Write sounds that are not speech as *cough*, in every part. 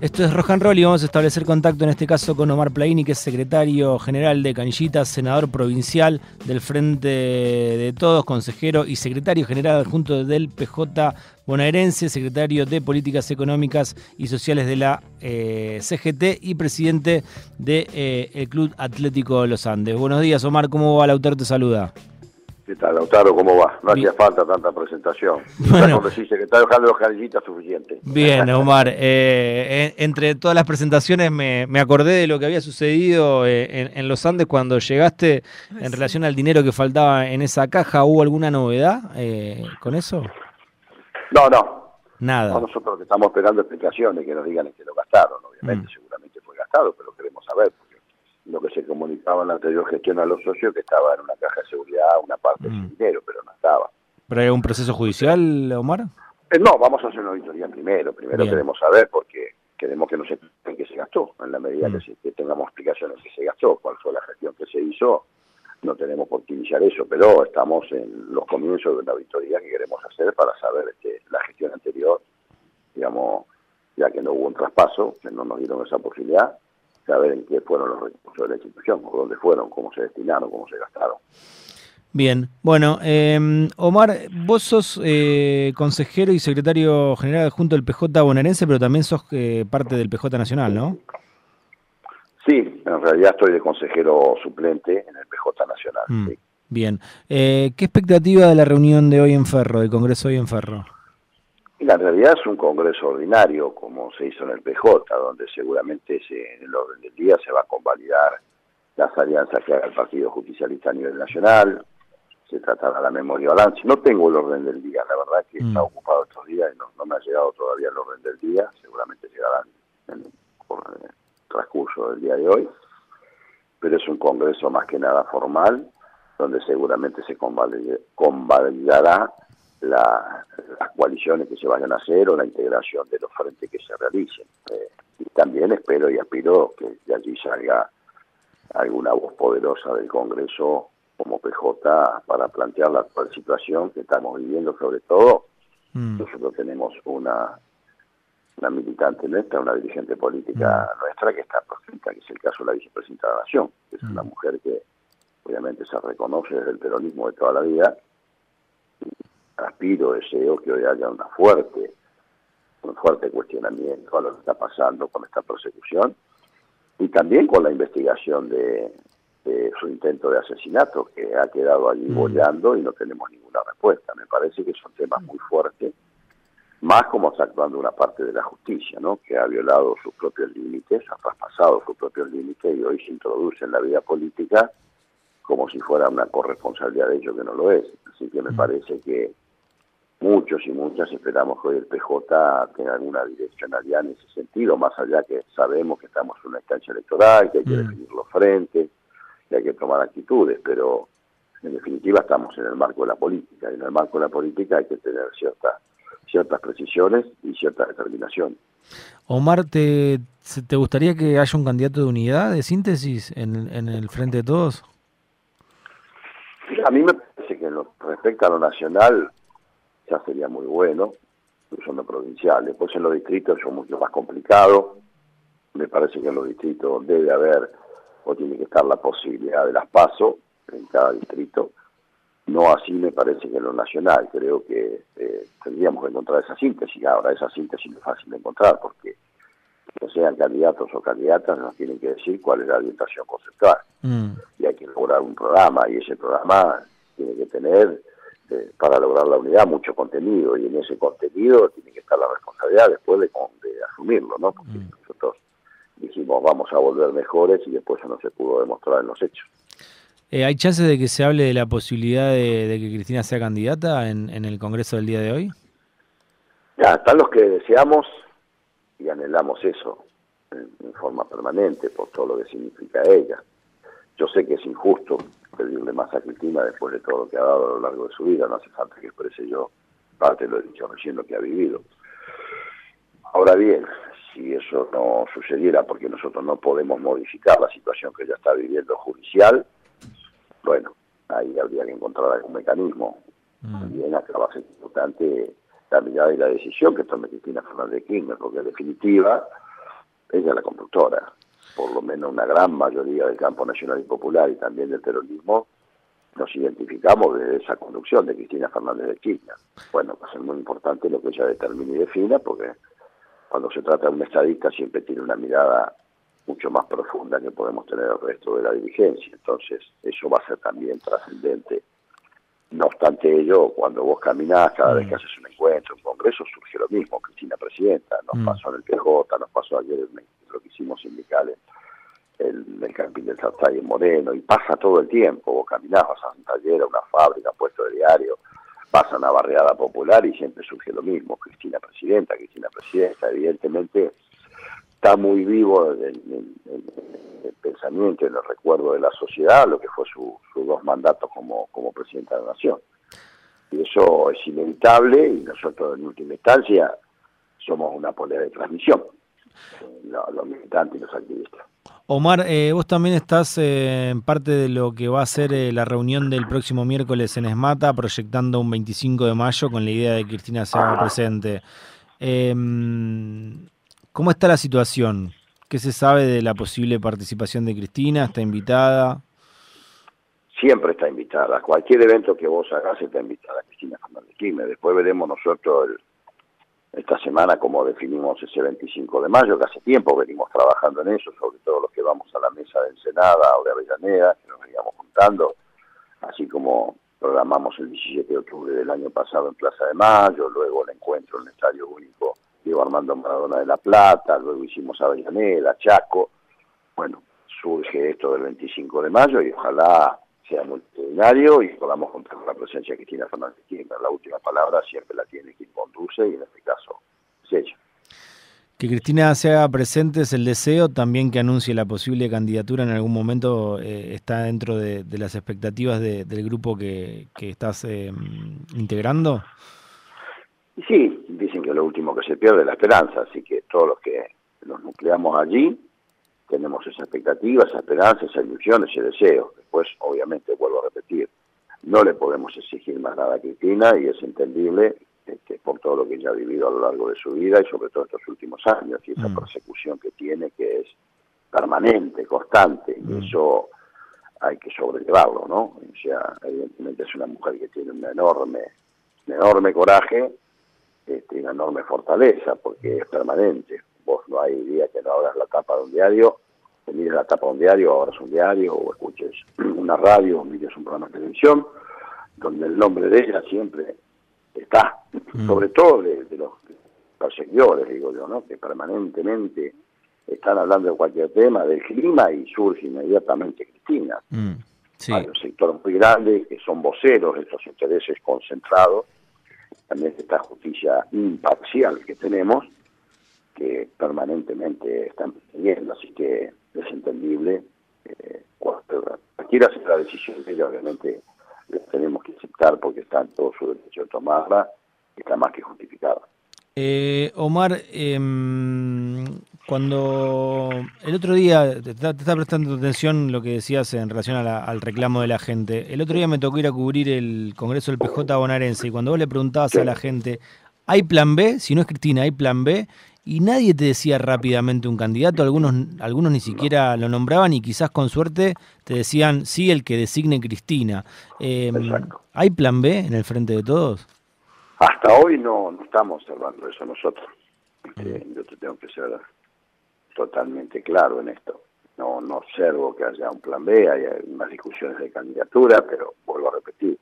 Esto es Rohan Roll y vamos a establecer contacto en este caso con Omar Plaini, que es secretario general de Canillitas, senador provincial del Frente de Todos, consejero y secretario general adjunto del PJ bonaerense, secretario de Políticas Económicas y Sociales de la eh, CGT y presidente del de, eh, Club Atlético Los Andes. Buenos días, Omar, ¿cómo va? autor te saluda. ¿Qué tal, Lautaro? ¿Cómo va? No hacía falta tanta presentación. Bueno, decís, secretario dejando los canillitas suficiente. Bien, *laughs* Omar. Eh, entre todas las presentaciones me, acordé de lo que había sucedido eh, en, los Andes cuando llegaste en relación al dinero que faltaba en esa caja. ¿Hubo alguna novedad eh, con eso? No, no. Nada. nosotros estamos esperando explicaciones que nos digan en qué lo gastaron. Obviamente, mm. seguramente fue gastado, pero queremos saber lo que se comunicaba en la anterior gestión a los socios que estaba en una caja de seguridad una parte mm. dinero, pero no estaba. ¿Pero hay un proceso judicial, Omar? Eh, no, vamos a hacer una auditoría primero. Primero queremos saber porque queremos que nos expliquen qué se gastó. En la medida mm. que, tengamos explicaciones de qué se gastó, cuál fue la gestión que se hizo, no tenemos por qué iniciar eso, pero estamos en los comienzos de una auditoría que queremos hacer para saber que la gestión anterior, digamos, ya que no hubo un traspaso, que no nos dieron esa posibilidad, saber en qué fueron los recursos de la institución, o dónde fueron, cómo se destinaron, cómo se gastaron. Bien, bueno, eh, Omar, vos sos eh, consejero y secretario general junto del PJ bonaerense, pero también sos eh, parte del PJ nacional, ¿no? Sí, en realidad estoy de consejero suplente en el PJ nacional. Mm, bien, ¿qué expectativa de la reunión de hoy en Ferro, del Congreso hoy en Ferro? La realidad es un congreso ordinario, como se hizo en el PJ, donde seguramente se, en el orden del día se va a convalidar las alianzas que haga el Partido Justicialista a nivel nacional, se tratará la memoria balance. No tengo el orden del día, la verdad que está mm. ocupado estos días y no, me ha llegado todavía el orden del día, seguramente llegará en, el transcurso del día de hoy, pero es un congreso más que nada formal, donde seguramente se convalidará las coaliciones que se vayan a hacer o la integración de los frentes que se realicen. Eh, y también espero y aspiro que de allí salga alguna voz poderosa del Congreso como PJ para plantear la actual situación que estamos viviendo, sobre todo. Mm. Nosotros tenemos una, una militante nuestra, una dirigente política mm. nuestra que está proscrita, que es el caso de la vicepresidenta de la Nación, que es una mm. mujer que obviamente se reconoce desde el peronismo de toda la vida aspiro, deseo que hoy haya una fuerte, un fuerte cuestionamiento a lo que está pasando con esta persecución y también con la investigación de, su intento de asesinato que ha quedado allí mm. y no tenemos ninguna respuesta. Me parece que son temas muy fuertes, más como está actuando una parte de la justicia, ¿no? que ha violado sus propios límites, ha traspasado sus propios límites y hoy se introduce en la vida política como si fuera una corresponsabilidad de ello que no lo es. Así que me mm. parece que muchos y muchas esperamos que hoy el PJ tenga alguna direccionalidad en ese sentido, más allá que sabemos que estamos en una instancia electoral, que hay que mm. definir los frentes, que hay que tomar actitudes, pero en definitiva estamos en el marco de la política, y en el marco de la política hay que tener ciertas ciertas precisiones y cierta determinación. Omar, ¿te, ¿te gustaría que haya un candidato de unidad, de síntesis en, en el frente de todos? A mí me parece que en lo respecta a lo nacional, ya sería muy bueno, incluso en lo provincial. Después en los distritos es mucho más complicado. Me parece que en los distritos debe haber o tiene que estar la posibilidad de las PASO en cada distrito. No así me parece que en lo nacional. Creo que eh, tendríamos que encontrar esa síntesis. Ahora esa síntesis no es fácil de encontrar porque que sean candidatos o candidatas nos tienen que decir cuál es la orientación conceptual. Mm. Y hay que elaborar un programa y ese programa tiene que tener este, para lograr la unidad mucho contenido y en ese contenido tiene que estar la responsabilidad después de, asumirlo, ¿no? Porque mm. nosotros dijimos vamos a volver mejores y después eso no se pudo demostrar en los hechos. Eh, ¿Hay chances de que se hable de la posibilidad de, que Cristina sea candidata en, el Congreso del día de hoy? Ya, están los que deseamos y anhelamos eso en forma permanente por todo lo que significa ella. Yo sé que es injusto pedirle más a Cristina después de todo lo que ha dado a lo largo de su vida, no hace falta que exprese yo parte de lo dicho recién lo que ha vivido. Ahora bien, si eso no sucediera porque nosotros no podemos modificar la situación que ella está viviendo judicial, bueno, ahí habría que encontrar algún mecanismo. Mm. También acá va a ser importante la mirada y la decisión que tome Cristina Fernández de Kirchner, porque en definitiva ella es la conductora, por lo menos una gran mayoría del campo nacional y popular y también del terrorismo, nos identificamos de esa conducción de Cristina Fernández de Kirchner. Bueno, va a ser muy importante lo que ella determine y defina, porque cuando se trata de un estadista siempre tiene una mirada mucho más profunda que podemos tener el resto de la dirigencia. Entonces, eso va a ser también trascendente. No obstante ello, cuando vos caminás, cada vez que mm. haces un encuentro, un congreso, surge lo mismo. Cristina Presidenta, nos mm. pasó en el PJ, nos pasó ayer en lo que hicimos sindicales el, el camping del Sartay en Moreno, y pasa todo el tiempo, vos caminás, a un taller, a una fábrica, puesto de diario, vas a una barriada popular y siempre surge lo mismo, Cristina Presidenta, Cristina Presidenta, evidentemente está muy vivo en, el pensamiento, en el recuerdo de la sociedad, lo que fue sus dos mandatos como, como Presidenta de la Nación. Y eso es inevitable y nosotros en última instancia somos una polea de transmisión, los militantes y los activistas. Omar, eh, vos también estás eh, en parte de lo que va a ser eh, la reunión del próximo miércoles en Esmata, proyectando un 25 de mayo con la idea de que Cristina sea presente. Em, ¿Cómo está la situación? ¿Qué se sabe de la posible participación de Cristina? ¿Está invitada? Siempre está invitada. Cualquier evento que vos hagas está invitada Cristina Fernández Después veremos nosotros el, esta semana como definimos ese 25 de mayo, que hace tiempo venimos trabajando en eso, sobre todo los que vamos a la mesa de Ensenada o de Avellaneda, que nos veníamos juntando, así como programamos el 17 de octubre del año pasado en Plaza de Mayo, luego el encuentro en el Estadio Único Diego Armando Maradona de la Plata, luego hicimos Avellaneda, Chaco, bueno, surge esto del 25 de mayo y ojalá sea multitudinario y podamos contar con la presencia de Cristina Fernández Kirchner. La última palabra siempre la tiene quien conduce y en este caso es ella. Que Cristina se haga presente es el deseo, también que anuncie la posible candidatura en algún momento eh, está dentro de, las expectativas del grupo que, estás eh, integrando. Sí, dicen que lo último que se pierde es la esperanza, así que todos los que nos nucleamos allí tenemos esa expectativa, esa esperanza, esa ilusión, ese deseo. Después, obviamente, vuelvo a repetir, no le podemos exigir más nada a Cristina y es entendible este, por todo lo que ella ha vivido a lo largo de su vida y sobre todo estos últimos años y esa mm. persecución que tiene que es permanente, constante y mm. eso hay que sobrellevarlo, ¿no? O sea, evidentemente es una mujer que tiene un enorme, un enorme coraje este, una enorme fortaleza porque es permanente vos no hay día que no abras la tapa de un diario, te mires la tapa de un diario, abras un diario o escuches una radio o mires un programa de televisión, donde el nombre de ella siempre está, mm. sobre todo de, los perseguidores, digo yo, ¿no? que permanentemente están hablando de cualquier tema, del clima, y surge inmediatamente Cristina. Mm. Hay un sector muy grande que son voceros de estos intereses concentrados, también esta justicia imparcial que tenemos, que permanentemente están teniendo, así que es entendible. Eh, cualquiera sea la decisión de ella, obviamente la tenemos que aceptar porque está en todo su derecho de tomarla, está más que justificada. Eh, Omar, em, cuando el otro día, te está, prestando atención lo que decías en relación al reclamo de la gente, el otro día me tocó ir a cubrir el Congreso del PJ bonaerense y cuando vos le preguntabas a la gente, ¿hay plan B? Si no es Cristina, ¿hay plan B? Y nadie te decía rápidamente un candidato, algunos, algunos ni siquiera lo nombraban y quizás con suerte te decían, sí, el que designe Cristina. Eh, ¿Hay plan B en el frente de todos? Hasta hoy no, no estamos observando eso nosotros. Eh, yo te tengo que ser totalmente claro en esto. No, no observo que haya un plan B, hay unas discusiones de candidatura, pero vuelvo a repetir.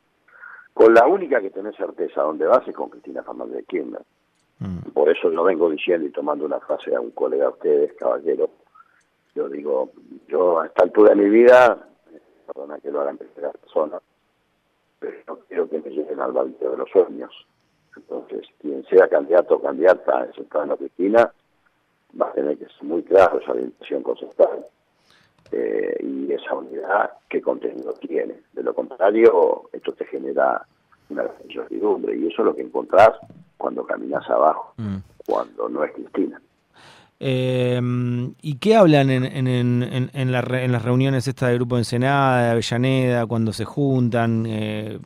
Con la única que tenés certeza dónde vas es con Cristina Fernández de Kirchner. Mm. Por eso lo vengo diciendo y tomando una frase a un colega de ustedes, caballero. Yo digo, yo a esta altura de mi vida, perdona que lo hagan tercera persona, pero no quiero que me lleguen al baldío de los sueños. Entonces, quien sea candidato o candidata en Central Cristina, va a tener que ser muy claro esa orientación conceptual eh, y esa unidad, qué contenido tiene. De lo contrario, esto te genera una incertidumbre y eso es lo que encontrás cuando caminas abajo, mm. cuando no es Cristina. Eh, ¿Y qué hablan en, en, en, en, las reuniones esta de Grupo Ensenada, de Avellaneda, cuando se juntan? Eh,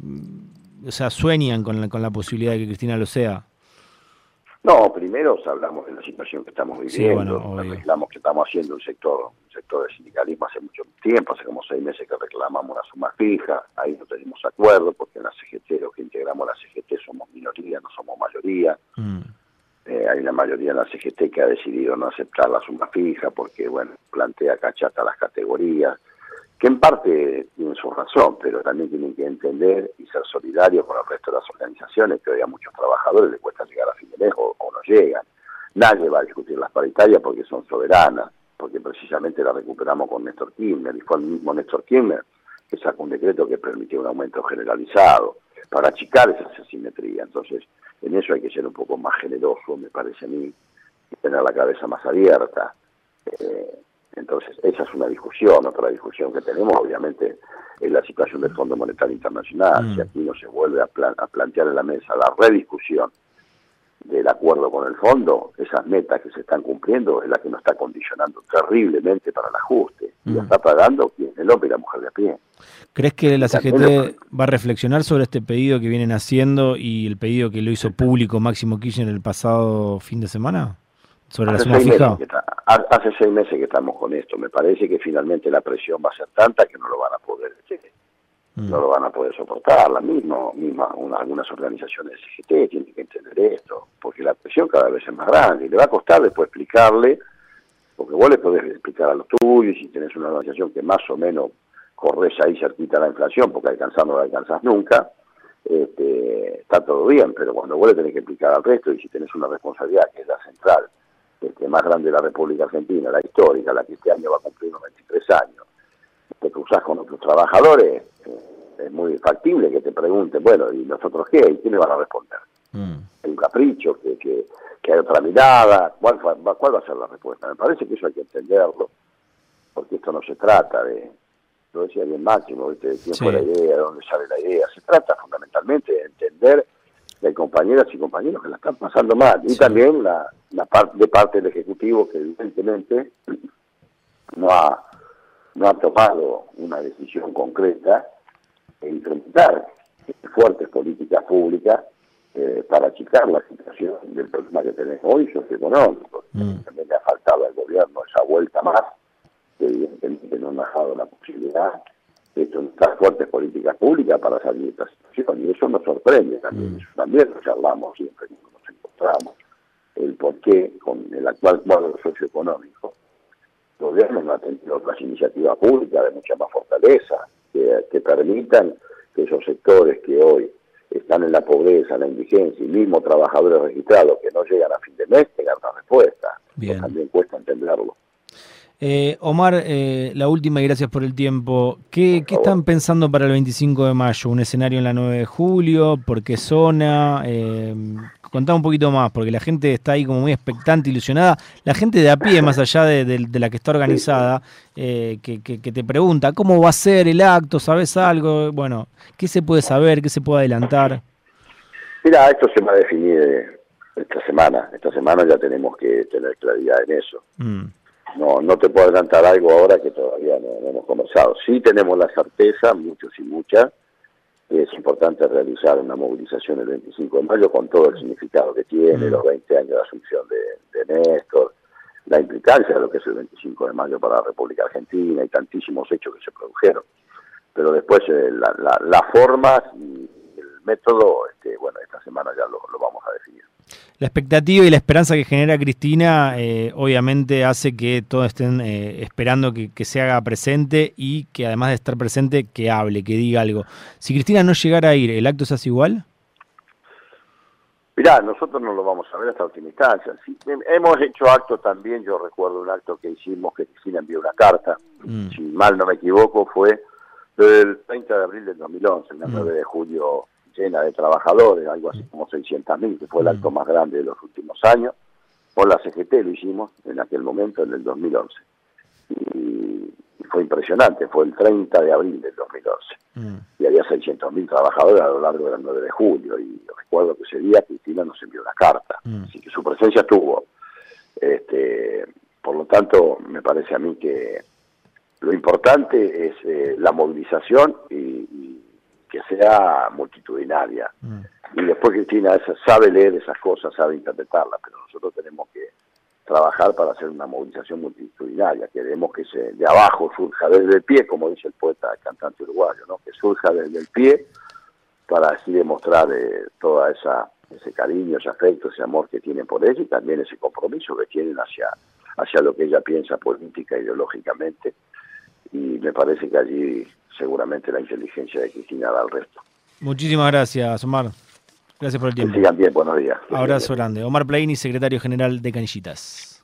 o sea, ¿sueñan con la, con la posibilidad de que Cristina lo sea? No, primero hablamos de la situación que estamos viviendo, reclamamos que estamos haciendo un sector, un sector de sindicalismo hace mucho tiempo, hace como seis meses que reclamamos una suma fija, ahí no tenemos acuerdo porque en la CGT, los que integramos la CGT somos minoría, no mayoría. Mm. Eh, hay una mayoría en la CGT que ha decidido no aceptar la suma fija porque, bueno, plantea cachata las categorías que en parte tienen su razón, pero también tienen que entender y ser solidarios con el resto de las organizaciones, que hoy a muchos trabajadores les cuesta llegar a fin de mes o, no llegan. Nadie va a discutir las paritarias porque son soberanas, porque precisamente las recuperamos con Néstor Kirchner, y fue el mismo Néstor Kirchner que sacó un decreto que permitió un aumento generalizado para achicar esa asimetría. Entonces, en eso hay que ser un poco más generoso, me parece a mí, y tener la cabeza más abierta. Eh, entonces, esa es una discusión. Otra discusión que tenemos, obviamente, es la situación del Fondo Monetario Internacional. Mm. Si aquí no se vuelve a, plantear en la mesa la rediscusión del acuerdo con el fondo, esas metas que se están cumpliendo es la que nos está condicionando terriblemente para el ajuste. Y lo mm. está pagando quien el hombre y la mujer de a pie. ¿Crees que la CGT va a reflexionar sobre este pedido que vienen haciendo y el pedido que lo hizo público Máximo Kirchner el pasado fin de semana? sobre hace la suma hace seis meses que estamos con esto. Me parece que finalmente la presión va a ser tanta que no lo van a poder no lo van a poder soportar. La misma, misma algunas organizaciones CGT tienen que entender esto, porque la presión cada vez es más grande y le va a costar después explicarle, porque vos le podés explicar a los tuyos y si tenés una organización que más o menos corres ahí cerquita la inflación, porque alcanzar no la alcanzás nunca, este, está todo bien, pero cuando vos le tenés que explicar al resto y si tenés una responsabilidad que es la central, este, más grande de la República Argentina, la histórica, la que este año va a cumplir 93 años, te cruzás con otros trabajadores, eh, es muy factible que te pregunten, bueno, ¿y nosotros qué? ¿Y qué le van a responder? Mm. un capricho, que, que, hay otra mirada, ¿Cuál, ¿cuál va a ser la respuesta? Me parece que eso hay que entenderlo, porque esto no se trata de, lo decía bien Máximo, de quién fue la idea, de dónde sale la idea, se trata fundamentalmente de entender de compañeras y compañeros que la están pasando mal. Y también la, la parte de parte del Ejecutivo que evidentemente no ha, no ha tomado una decisión concreta e implementar fuertes políticas públicas eh, para achicar la situación del problema que tenemos hoy socioeconómico. Mm. También le ha faltado al gobierno esa vuelta más, que evidentemente no ha dejado la posibilidad estas fuertes políticas públicas para salir de esta situación. Y eso nos sorprende también, mm. eso también lo charlamos siempre cuando nos encontramos, el por qué con el actual cuadro socioeconómico el gobierno no ha tenido otras iniciativas públicas de mucha más fortaleza que, que permitan que esos sectores que hoy están en la pobreza, en la indigencia y mismo trabajadores registrados que no llegan a fin de mes tengan una respuesta. También cuesta entenderlo. Eh, Omar, eh, la última y gracias por el tiempo. ¿Qué, están pensando para el 25 de mayo? ¿Un escenario en la 9 de julio? ¿Por qué zona? Eh, contá un poquito más, porque la gente está ahí como muy expectante, ilusionada. La gente de a pie, más allá de, la que está organizada, eh, que, te pregunta, ¿cómo va a ser el acto? ¿Sabes algo? Bueno, ¿qué se puede saber? ¿Qué se puede adelantar? Mira, esto se va a definir esta semana. Esta semana ya tenemos que tener claridad en eso. Mm no, no te puedo adelantar algo ahora que todavía no, hemos conversado. Sí tenemos la certeza, muchos y muchas, que es importante realizar una movilización el 25 de mayo con todo el significado que tiene, mm. los 20 años de asunción de, de Néstor, la implicancia de lo que es el 25 de mayo para la República Argentina y tantísimos hechos que se produjeron. Pero después eh, la, la, la, forma y el método, este, bueno, esta semana ya lo, lo vamos a definir. La expectativa y la esperanza que genera Cristina eh, obviamente hace que todos estén eh, esperando que, se haga presente y que además de estar presente, que hable, que diga algo. Si Cristina no llegara a ir, ¿el acto se hace igual? Mirá, nosotros no lo vamos a ver hasta última instancia. hemos hecho actos también, yo recuerdo un acto que hicimos que Cristina envió una carta, mm. si mal no me equivoco, fue el 30 de abril del 2011, el 9 mm. de julio de trabajadores, algo así como 600.000, que fue el acto más grande de los últimos años. Por la CGT lo hicimos en aquel momento, en el 2011. Y, fue impresionante, fue el 30 de abril del 2011. Mm. Y había 600.000 trabajadores a lo largo del 9 de julio. Y recuerdo que ese día Cristina nos envió una carta. Mm. Así que su presencia estuvo. Este, por lo tanto, me parece a mí que lo importante es eh, la movilización y, que sea multitudinaria. Mm. y después Cristina sabe leer esas cosas, sabe interpretarlas, pero nosotros tenemos que trabajar para hacer una movilización multitudinaria. Queremos que se, de abajo surja desde el pie, como dice el poeta cantante uruguayo, ¿no? que surja desde el pie para así demostrar eh, toda esa ese cariño, ese afecto, ese amor que tienen por ella y también ese compromiso que tienen hacia, hacia lo que ella piensa política, ideológicamente. Y me parece que allí seguramente la inteligencia de Cristina da el resto. Muchísimas gracias, Omar. Gracias por el tiempo. Que sigan bien, buenos días. Abrazo grande. Omar Plaini, secretario general de Canillitas.